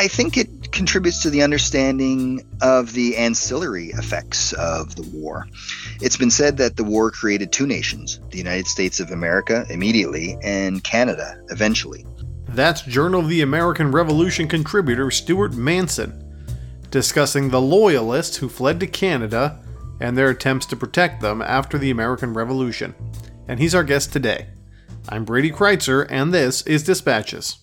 I think it contributes to the understanding of the ancillary effects of the war. It's been said that the war created two nations the United States of America immediately and Canada eventually. That's Journal of the American Revolution contributor Stuart Manson discussing the Loyalists who fled to Canada and their attempts to protect them after the American Revolution. And he's our guest today. I'm Brady Crytzer, and this is Dispatches.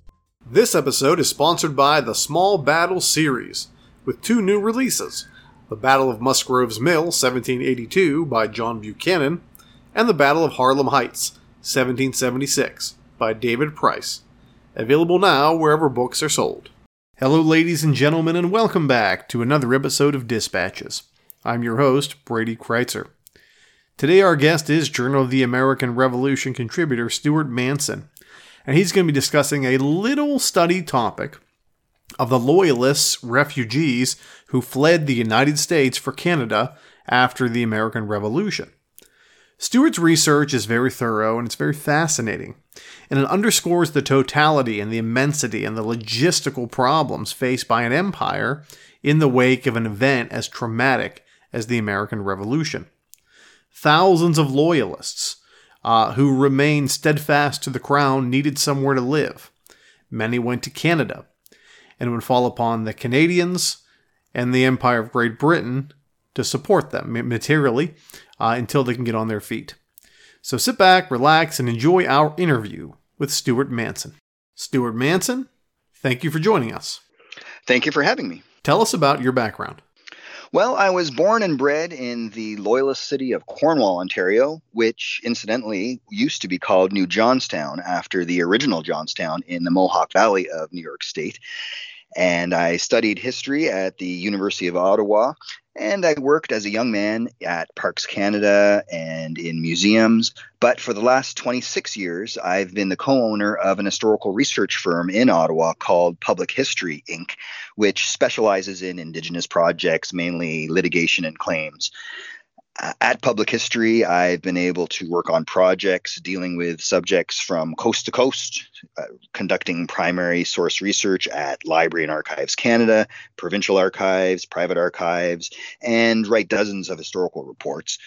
This episode is sponsored by the Small Battle series, with two new releases The Battle of Musgrove's Mill, 1782, by John Buchanan, and The Battle of Harlem Heights, 1776, by David Price. Available now wherever books are sold. Hello, ladies and gentlemen, and welcome back to another episode of Dispatches. I'm your host, Brady Crytzer. Today, our guest is Journal of the American Revolution contributor Stuart Manson and he's going to be discussing a little study topic of the Loyalists, refugees who fled the United States for Canada after the American Revolution. Stuart's research is very thorough and it's very fascinating, and it underscores the totality and the immensity and the logistical problems faced by an empire in the wake of an event as traumatic as the American Revolution. Thousands of loyalists, uh, who remained steadfast to the crown needed somewhere to live. Many went to Canada, and it would fall upon the Canadians and the Empire of Great Britain to support them materially uh, until they can get on their feet. So sit back, relax, and enjoy our interview with Stuart Manson. Stuart Manson, thank you for joining us. Thank you for having me. Tell us about your background. Well, I was born and bred in the loyalist city of Cornwall, Ontario, which incidentally used to be called New Johnstown after the original Johnstown in the Mohawk Valley of New York State. And I studied history at the University of Ottawa and I worked as a young man at Parks Canada and in museums. But for the last 26 years, I've been the co owner of an historical research firm in Ottawa called Public History Inc., which specializes in Indigenous projects, mainly litigation and claims at Public History, I've been able to work on projects dealing with subjects from coast to coast, uh, conducting primary source research at Library and Archives Canada, provincial archives, private archives, and write dozens of historical reports.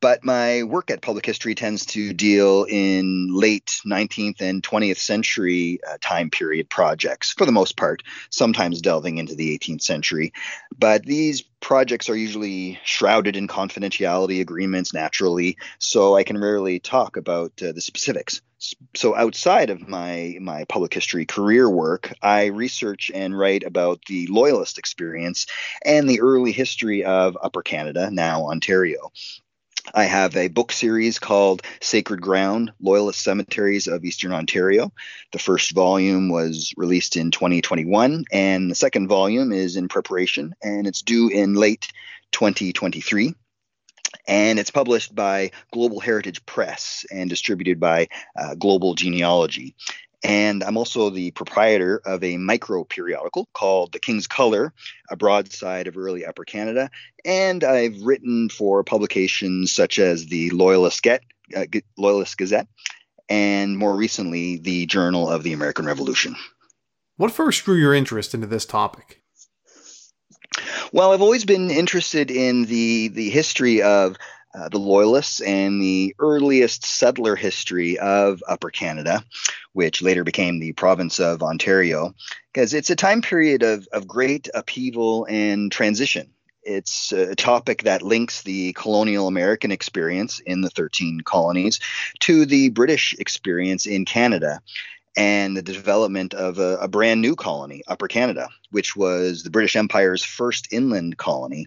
But my work at Public History tends to deal in late 19th and 20th century uh, time period projects for the most part, sometimes delving into the 18th century. But these projects are usually shrouded in confidentiality agreements naturally, so I can rarely talk about uh, the specifics. So outside of my my public history career work, I research and write about the loyalist experience and the early history of Upper Canada, now Ontario. I have a book series called Sacred Ground Loyalist Cemeteries of Eastern Ontario. The first volume was released in 2021, and the second volume is in preparation, and it's due in late 2023 and it's published by Global Heritage Press and distributed by uh, Global Genealogy. And I'm also the proprietor of a micro periodical called The King's Color, a broadside of early Upper Canada. And I've written for publications such as the Loyalist, Get, uh, Loyalist Gazette and more recently, the Journal of the American Revolution. What first drew your interest into this topic? Well, I've always been interested in the the history of uh, the Loyalists and the earliest settler history of Upper Canada, which later became the province of Ontario, because it's a time period of, of great upheaval and transition. It's a topic that links the colonial American experience in the 13 colonies to the British experience in Canada. And the development of a, a, brand new colony, Upper Canada, which was the British Empire's first inland colony.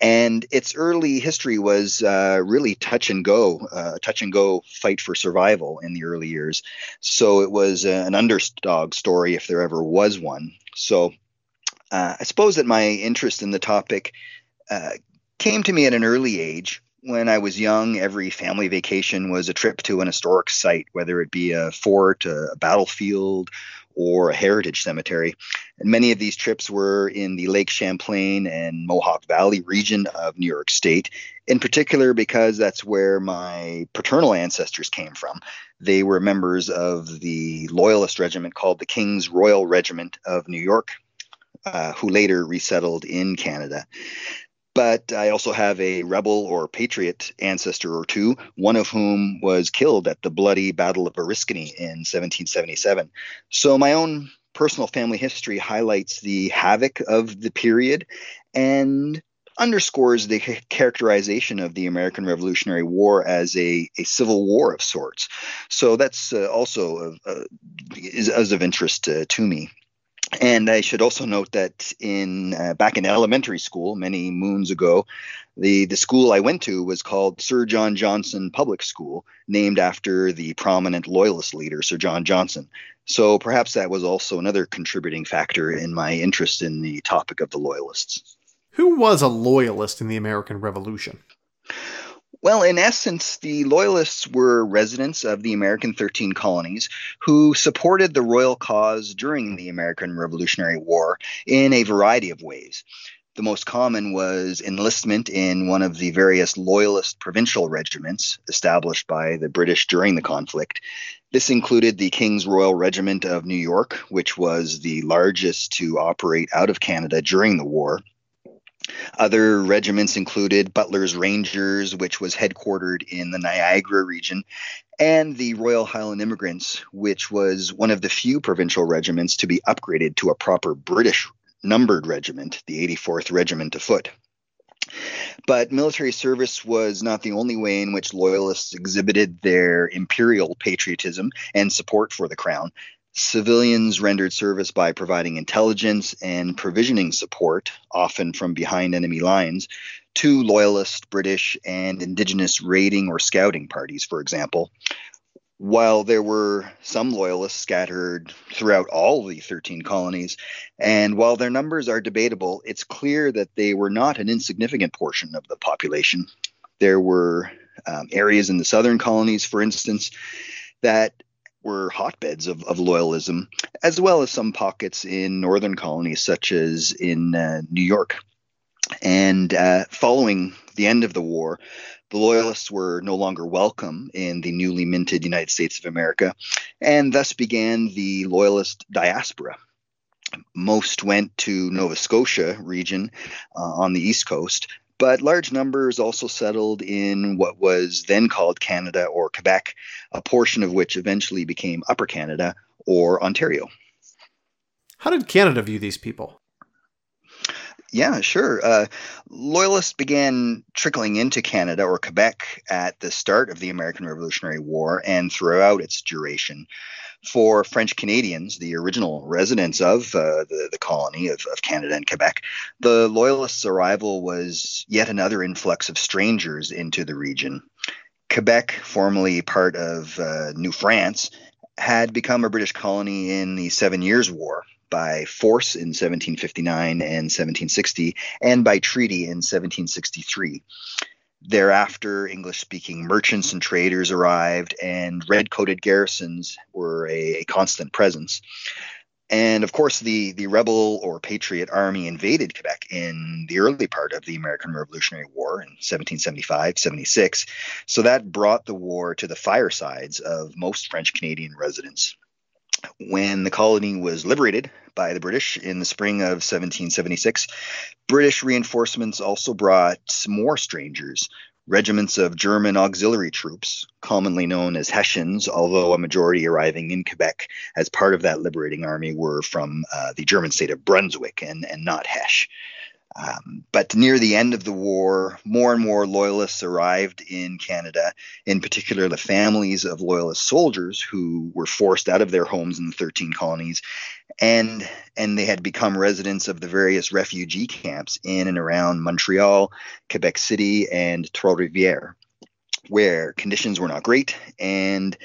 And its early history was uh, really touch and go, uh, touch and go fight for survival in the early years. So it was an underdog story if there ever was one. So uh, I suppose that my interest in the topic uh, came to me at an early age when I was young, every family vacation was a trip to an historic site, whether it be a fort, a battlefield, or a heritage cemetery. And many of these trips were in the Lake Champlain and Mohawk Valley region of New York State, in particular because that's where my paternal ancestors came from. They were members of the Loyalist regiment called the King's Royal Regiment of New York, uh, who later resettled in Canada but I also have a rebel or patriot ancestor or two, one of whom was killed at the bloody Battle of Oriskany in 1777. So my own personal family history highlights the havoc of the period and underscores the characterization of the American Revolutionary War as a, a civil war of sorts. So that's uh, also uh, is, is, of interest uh, to me. And I should also note that in uh, back in elementary school many moons ago, the the school I went to was called Sir John Johnson Public School, named after the prominent loyalist leader Sir John Johnson. So perhaps that was also another contributing factor in my interest in the topic of the loyalists. Who was a loyalist in the American Revolution? Well, in essence, the Loyalists were residents of the American 13 colonies who supported the royal cause during the American Revolutionary War in a variety of ways. The most common was enlistment in one of the various Loyalist provincial regiments established by the British during the conflict. This included the King's Royal Regiment of New York, which was the largest to operate out of Canada during the war. Other regiments included Butler's Rangers, which was headquartered in the Niagara region, and the Royal Highland Emigrants, which was one of the few provincial regiments to be upgraded to a proper British numbered regiment, the 84th Regiment of Foot. But military service was not the only way in which loyalists exhibited their imperial patriotism and support for the crown. Civilians rendered service by providing intelligence and provisioning support, often from behind enemy lines, to loyalist British and indigenous raiding or scouting parties, for example. While there were some loyalists scattered throughout all the 13 colonies, and while their numbers are debatable, it's clear that they were not an insignificant portion of the population. There were um, areas in the southern colonies, for instance, that were hotbeds of, of loyalism, as well as some pockets in northern colonies, such as in uh, New York. And uh, following the end of the war, the Loyalists were no longer welcome in the newly minted United States of America, and thus began the Loyalist diaspora. Most went to Nova Scotia region uh, on the East Coast, but large numbers also settled in what was then called Canada or Quebec, a portion of which eventually became Upper Canada or Ontario. How did Canada view these people? Yeah, sure. Uh, Loyalists began trickling into Canada or Quebec at the start of the American Revolutionary War and throughout its duration for French Canadians, the original residents of uh, the, the colony of, of Canada and Quebec, the Loyalists' arrival was yet another influx of strangers into the region. Quebec, formerly part of uh, New France, had become a British colony in the Seven Years' War by force in 1759 and 1760, and by treaty in 1763. Thereafter, English speaking merchants and traders arrived, and red coated garrisons were a, a, constant presence. And of course, the, the rebel or patriot army invaded Quebec in the early part of the American Revolutionary War in 1775 76. So that brought the war to the firesides of most French Canadian residents. When the colony was liberated by the British in the spring of 1776, British reinforcements also brought more strangers, regiments of German auxiliary troops, commonly known as Hessians, although a majority arriving in Quebec as part of that liberating army were from uh, the German state of Brunswick and, and not Hesse. Um, but near the end of the war, more and more loyalists arrived in Canada, in particular the families of loyalist soldiers who were forced out of their homes in the 13 colonies, and and they had become residents of the various refugee camps in and around Montreal, Quebec City, and Trois-Rivières, where conditions were not great and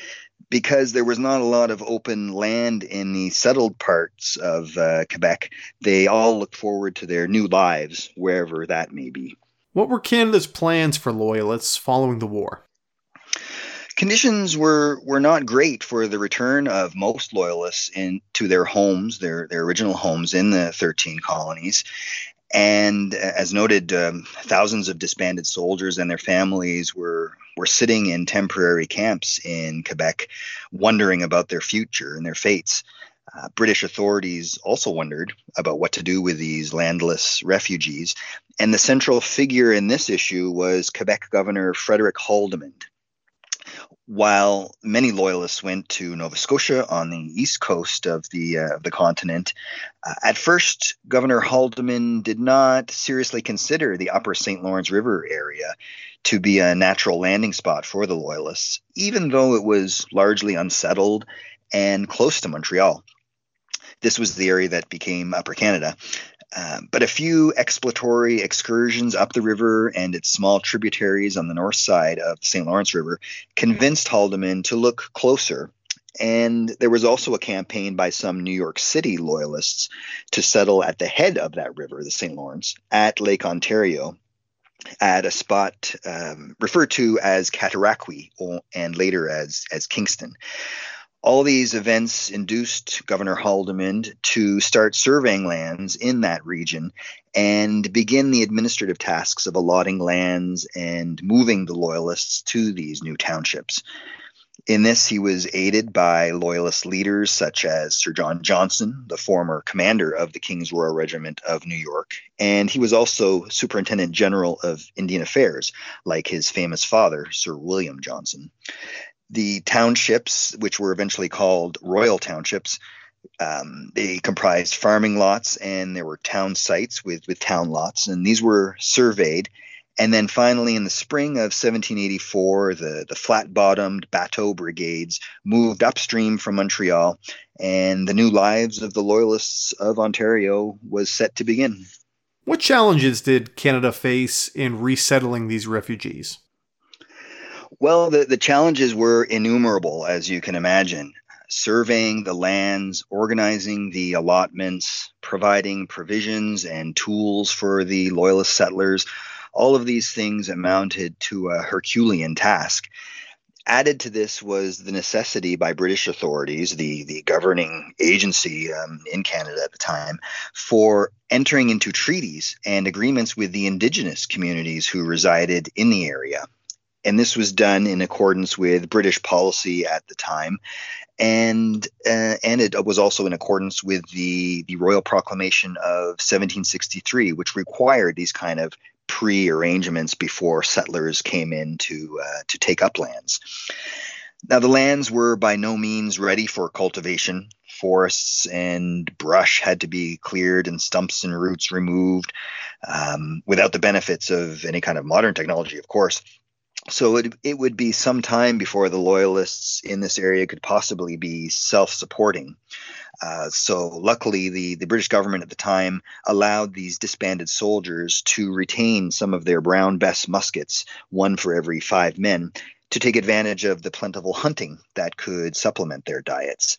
because there was not a lot of open land in the settled parts of uh, Quebec, they all looked forward to their new lives, wherever that may be. What were Canada's plans for Loyalists following the war? Conditions were, were not great for the return of most Loyalists into their homes, their, their original homes in the 13 colonies. And uh, as noted, um, thousands of disbanded soldiers and their families were were sitting in temporary camps in Quebec, wondering about their future and their fates. Uh, British authorities also wondered about what to do with these landless refugees, and the central figure in this issue was Quebec Governor Frederick Haldimand. While many loyalists went to Nova Scotia on the east coast of the uh, the continent, uh, at first Governor Haldimand did not seriously consider the Upper St. Lawrence River area to be a natural landing spot for the Loyalists, even though it was largely unsettled and close to Montreal. This was the area that became Upper Canada. Uh, but a few exploratory excursions up the river and its small tributaries on the north side of the St. Lawrence River convinced Haldimand to look closer. And there was also a campaign by some New York City loyalists to settle at the head of that river, the St. Lawrence, at Lake Ontario, at a spot um, referred to as Cataraqui and later as, as Kingston. All these events induced Governor Haldimand to start surveying lands in that region and begin the administrative tasks of allotting lands and moving the Loyalists to these new townships. In this, he was aided by Loyalist leaders such as Sir John Johnson, the former commander of the King's Royal Regiment of New York, and he was also Superintendent General of Indian Affairs, like his famous father, Sir William Johnson. The townships, which were eventually called Royal Townships, um, they comprised farming lots and there were town sites with, with town lots, and these were surveyed and then finally, in the spring of 1784, the, the flat bottomed bateau brigades moved upstream from Montreal, and the new lives of the Loyalists of Ontario was set to begin. What challenges did Canada face in resettling these refugees? Well, the, the challenges were innumerable, as you can imagine. Surveying the lands, organizing the allotments, providing provisions and tools for the Loyalist settlers all of these things amounted to a Herculean task. Added to this was the necessity by British authorities, the, the governing agency um, in Canada at the time, for entering into treaties and agreements with the indigenous communities who resided in the area. And this was done in accordance with British policy at the time. And uh, and it was also in accordance with the, the Royal Proclamation of 1763, which required these kind of pre-arrangements before settlers came in to uh, to take up lands. Now the lands were by no means ready for cultivation. Forests and brush had to be cleared and stumps and roots removed um, without the benefits of any kind of modern technology, of course. So it, it would be some time before the loyalists in this area could possibly be self supporting. Uh, so luckily, the, the British government at the time allowed these disbanded soldiers to retain some of their Brown Bess muskets, one for every five men, to take advantage of the plentiful hunting that could supplement their diets.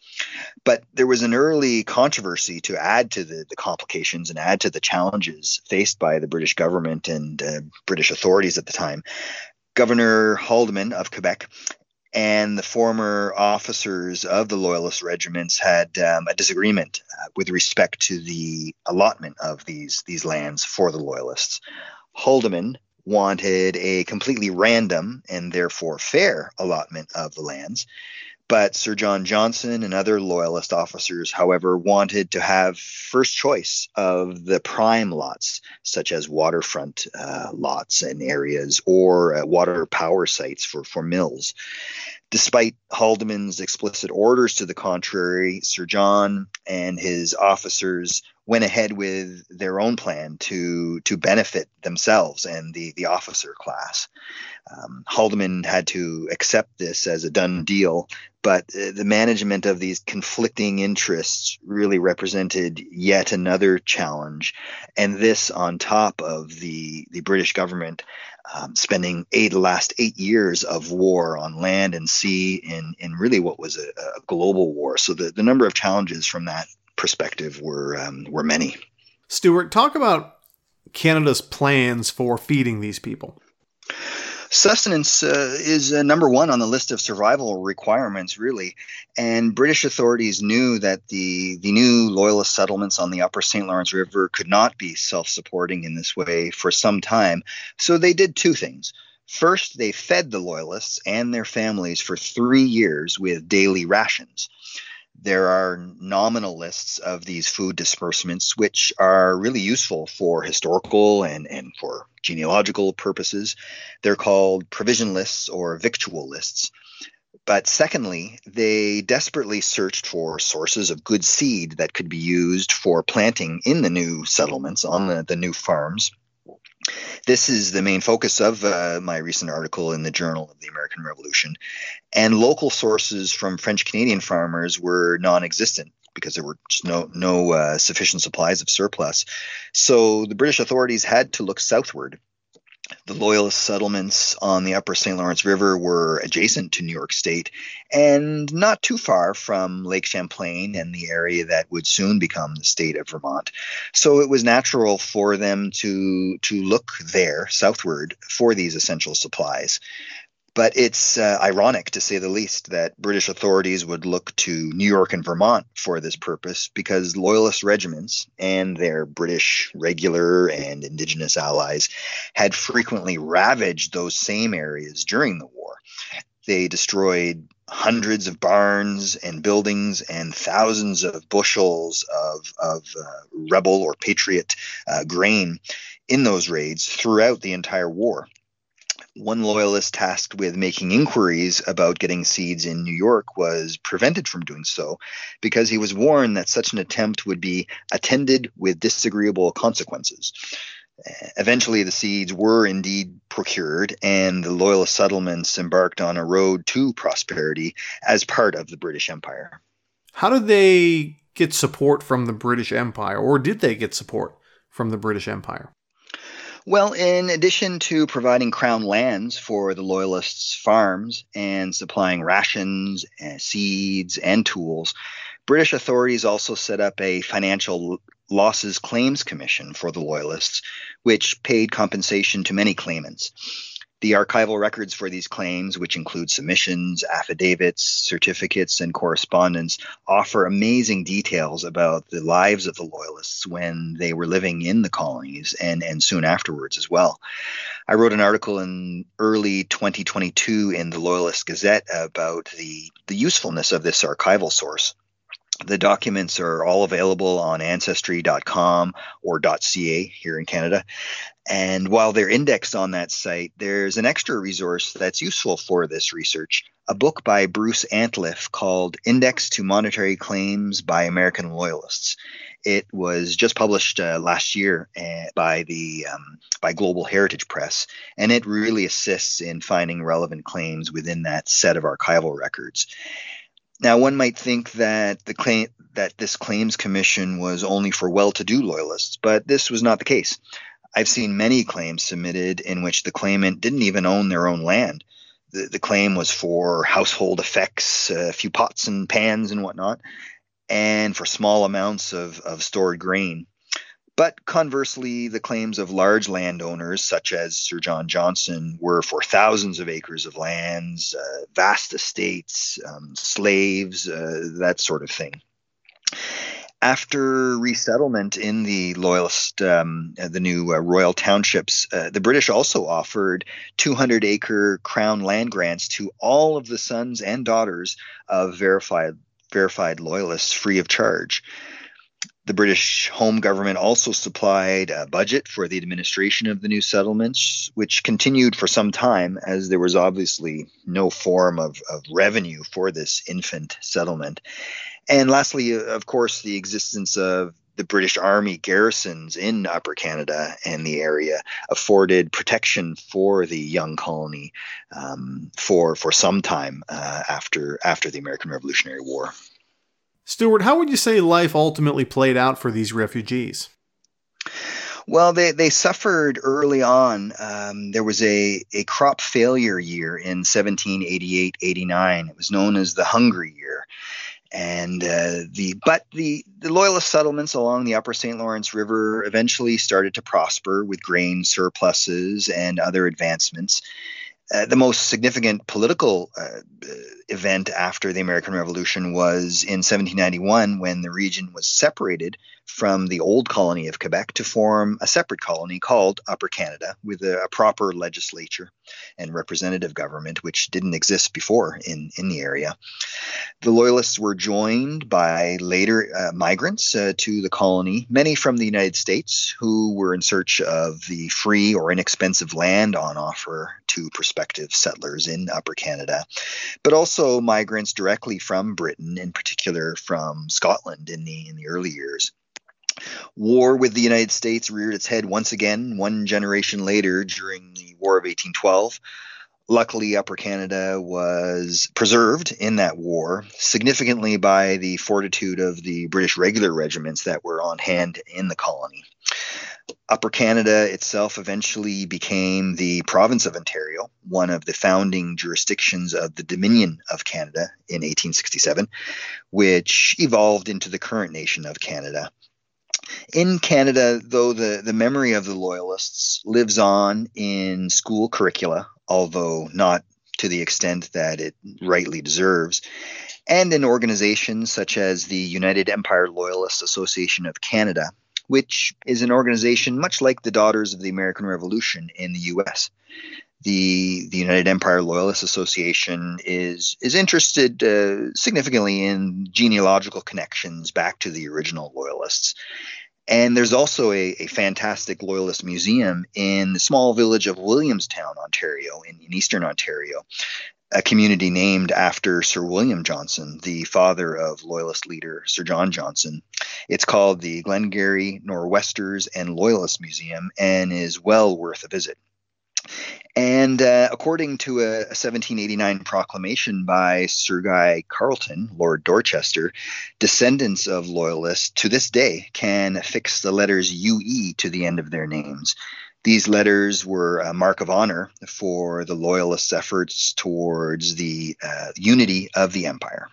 But there was an early controversy to add to the, the complications and add to the challenges faced by the British government and uh, British authorities at the time. Governor Haldimand of Quebec and the former officers of the loyalist regiments had um, a disagreement uh, with respect to the allotment of these these lands for the loyalists. Haldimand wanted a completely random and therefore fair allotment of the lands, but Sir John Johnson and other loyalist officers, however, wanted to have first choice of the prime lots, such as waterfront uh, lots and areas or uh, water power sites for, for mills. Despite Haldimand's explicit orders to the contrary, Sir John and his officers went ahead with their own plan to to benefit themselves and the the officer class. Um, Haldimand had to accept this as a done deal, but uh, the management of these conflicting interests really represented yet another challenge, and this on top of the the British government um, spending eight the last eight years of war on land and sea in in really what was a, a global war. So the the number of challenges from that perspective were um, were many. Stuart, talk about Canada's plans for feeding these people. Sustenance uh, is uh, number one on the list of survival requirements, really. And British authorities knew that the, the new loyalist settlements on the upper St. Lawrence River could not be self supporting in this way for some time. So they did two things. First, they fed the loyalists and their families for three years with daily rations there are nominal lists of these food disbursements, which are really useful for historical and, and for genealogical purposes. They're called provision lists or victual lists. But secondly, they desperately searched for sources of good seed that could be used for planting in the new settlements on the, the new farms. This is the main focus of uh, my recent article in the Journal of the American Revolution. And local sources from French Canadian farmers were non existent because there were just no no uh, sufficient supplies of surplus. So the British authorities had to look southward the Loyalist settlements on the upper St. Lawrence River were adjacent to New York State and not too far from Lake Champlain and the area that would soon become the state of Vermont. So it was natural for them to, to look there southward for these essential supplies. But it's uh, ironic, to say the least, that British authorities would look to New York and Vermont for this purpose because Loyalist regiments and their British regular and Indigenous allies had frequently ravaged those same areas during the war. They destroyed hundreds of barns and buildings and thousands of bushels of, of uh, rebel or patriot uh, grain in those raids throughout the entire war one loyalist tasked with making inquiries about getting seeds in New York was prevented from doing so because he was warned that such an attempt would be attended with disagreeable consequences. Eventually, the seeds were indeed procured, and the loyalist settlements embarked on a road to prosperity as part of the British Empire. How did they get support from the British Empire, or did they get support from the British Empire? Well, in addition to providing crown lands for the loyalists' farms and supplying rations, and uh, seeds, and tools, British authorities also set up a financial losses claims commission for the loyalists, which paid compensation to many claimants. The archival records for these claims, which include submissions, affidavits, certificates, and correspondence, offer amazing details about the lives of the Loyalists when they were living in the colonies and, and soon afterwards as well. I wrote an article in early 2022 in the Loyalist Gazette about the, the usefulness of this archival source. The documents are all available on ancestry.com or .ca here in Canada. And while they're indexed on that site, there's an extra resource that's useful for this research a book by Bruce Antliff called Index to Monetary Claims by American Loyalists. It was just published uh, last year uh, by the um, by Global Heritage Press, and it really assists in finding relevant claims within that set of archival records. Now, one might think that the claim that this claims commission was only for well-to-do loyalists, but this was not the case. I've seen many claims submitted in which the claimant didn't even own their own land. The, the claim was for household effects, a few pots and pans and whatnot, and for small amounts of, of stored grain. But conversely, the claims of large landowners, such as Sir John Johnson, were for thousands of acres of lands, uh, vast estates, um, slaves, uh, that sort of thing after resettlement in the loyalist, um, uh, the new uh, royal townships, uh, the British also offered 200 acre crown land grants to all of the sons and daughters of verified verified loyalists free of charge. The British home government also supplied a budget for the administration of the new settlements, which continued for some time as there was obviously no form of, of revenue for this infant settlement. And lastly, of course, the existence of the British Army garrisons in Upper Canada and the area afforded protection for the young colony um, for for some time uh, after after the American Revolutionary War. Stuart, how would you say life ultimately played out for these refugees? Well, they, they suffered early on. Um, there was a, a crop failure year in 1788 89. It was known as the Hungry Year. And uh, the but the, the loyalist settlements along the upper St. Lawrence River eventually started to prosper with grain surpluses and other advancements. Uh, the most significant political uh, event after the American Revolution was in 1791 when the region was separated from the old colony of Quebec to form a separate colony called Upper Canada with a, a proper legislature and representative government, which didn't exist before in, in the area. The Loyalists were joined by later uh, migrants uh, to the colony, many from the United States who were in search of the free or inexpensive land on offer to prospective settlers in Upper Canada, but also migrants directly from Britain, in particular from Scotland in the in the early years. War with the United States reared its head once again, one generation later during the War of 1812. Luckily, Upper Canada was preserved in that war significantly by the fortitude of the British regular regiments that were on hand in the colony. Upper Canada itself eventually became the province of Ontario, one of the founding jurisdictions of the Dominion of Canada in 1867, which evolved into the current nation of Canada. In Canada, though, the, the memory of the Loyalists lives on in school curricula, although not to the extent that it rightly deserves, and in organizations such as the United Empire Loyalist Association of Canada, which is an organization much like the Daughters of the American Revolution in the U.S. The, the United Empire Loyalist Association is is interested uh, significantly in genealogical connections back to the original Loyalists, and there's also a, a, fantastic Loyalist museum in the small village of Williamstown, Ontario, in, in, eastern Ontario, a community named after Sir William Johnson, the father of Loyalist leader Sir John Johnson. It's called the Glengarry Nor'Westers and Loyalist Museum and is well worth a visit. And uh, according to a, a, 1789 proclamation by Sir Guy Carleton, Lord Dorchester, descendants of Loyalists to this day can affix the letters UE to the end of their names. These letters were a mark of honor for the Loyalists' efforts towards the uh, unity of the empire.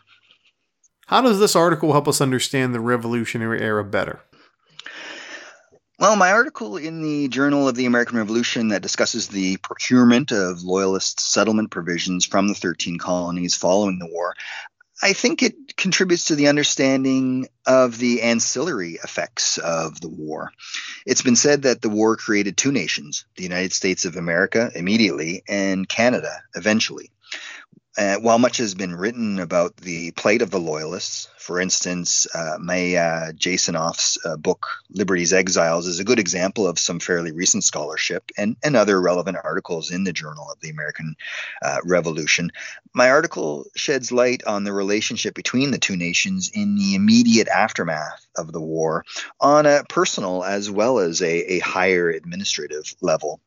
How does this article help us understand the Revolutionary era better? Well, my article in the Journal of the American Revolution that discusses the procurement of Loyalist settlement provisions from the 13 colonies following the war, I think it contributes to the understanding of the ancillary effects of the war. It's been said that the war created two nations the United States of America immediately and Canada eventually. Uh, while much has been written about the plight of the Loyalists, for instance, uh, May uh, Jasanoff's uh, book Liberty's Exiles is a good example of some fairly recent scholarship and, and other relevant articles in the Journal of the American uh, Revolution. My article sheds light on the relationship between the two nations in the immediate aftermath of the war on a personal as well as a, a higher administrative level.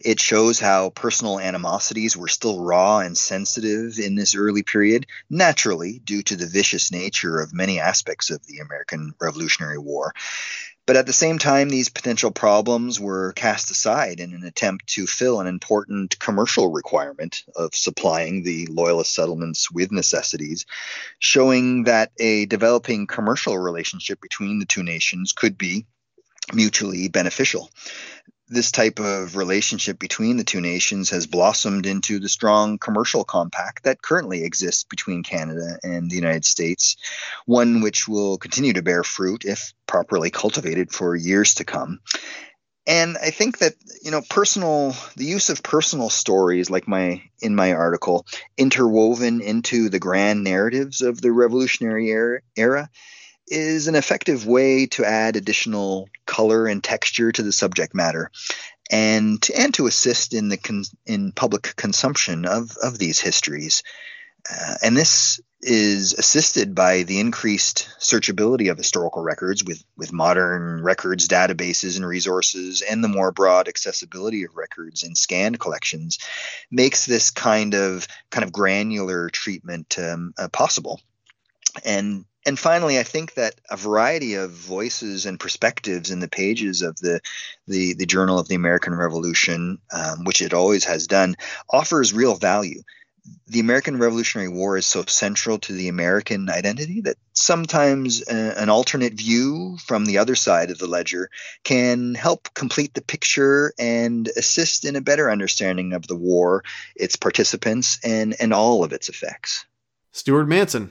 It shows how personal animosities were still raw and sensitive in this early period, naturally, due to the vicious nature of many aspects of the American Revolutionary War. But at the same time, these potential problems were cast aside in an attempt to fill an important commercial requirement of supplying the Loyalist settlements with necessities, showing that a developing commercial relationship between the two nations could be mutually beneficial this type of relationship between the two nations has blossomed into the strong commercial compact that currently exists between Canada and the United States, one which will continue to bear fruit if properly cultivated for years to come. And I think that you know personal the use of personal stories like my in my article interwoven into the grand narratives of the revolutionary era, era is an effective way to add additional color and texture to the subject matter and and to assist in the con, in public consumption of, of these histories. Uh, and this is assisted by the increased searchability of historical records with, with modern records databases and resources and the more broad accessibility of records and scanned collections makes this kind of kind of granular treatment um, uh, possible and and finally, I think that a variety of voices and perspectives in the pages of the the, the Journal of the American Revolution, um, which it always has done, offers real value the American Revolutionary War is so central to the American identity that sometimes uh, an alternate view from the other side of the ledger can help complete the picture and assist in a better understanding of the war, its participants, and, and all of its effects. Stuart Manson,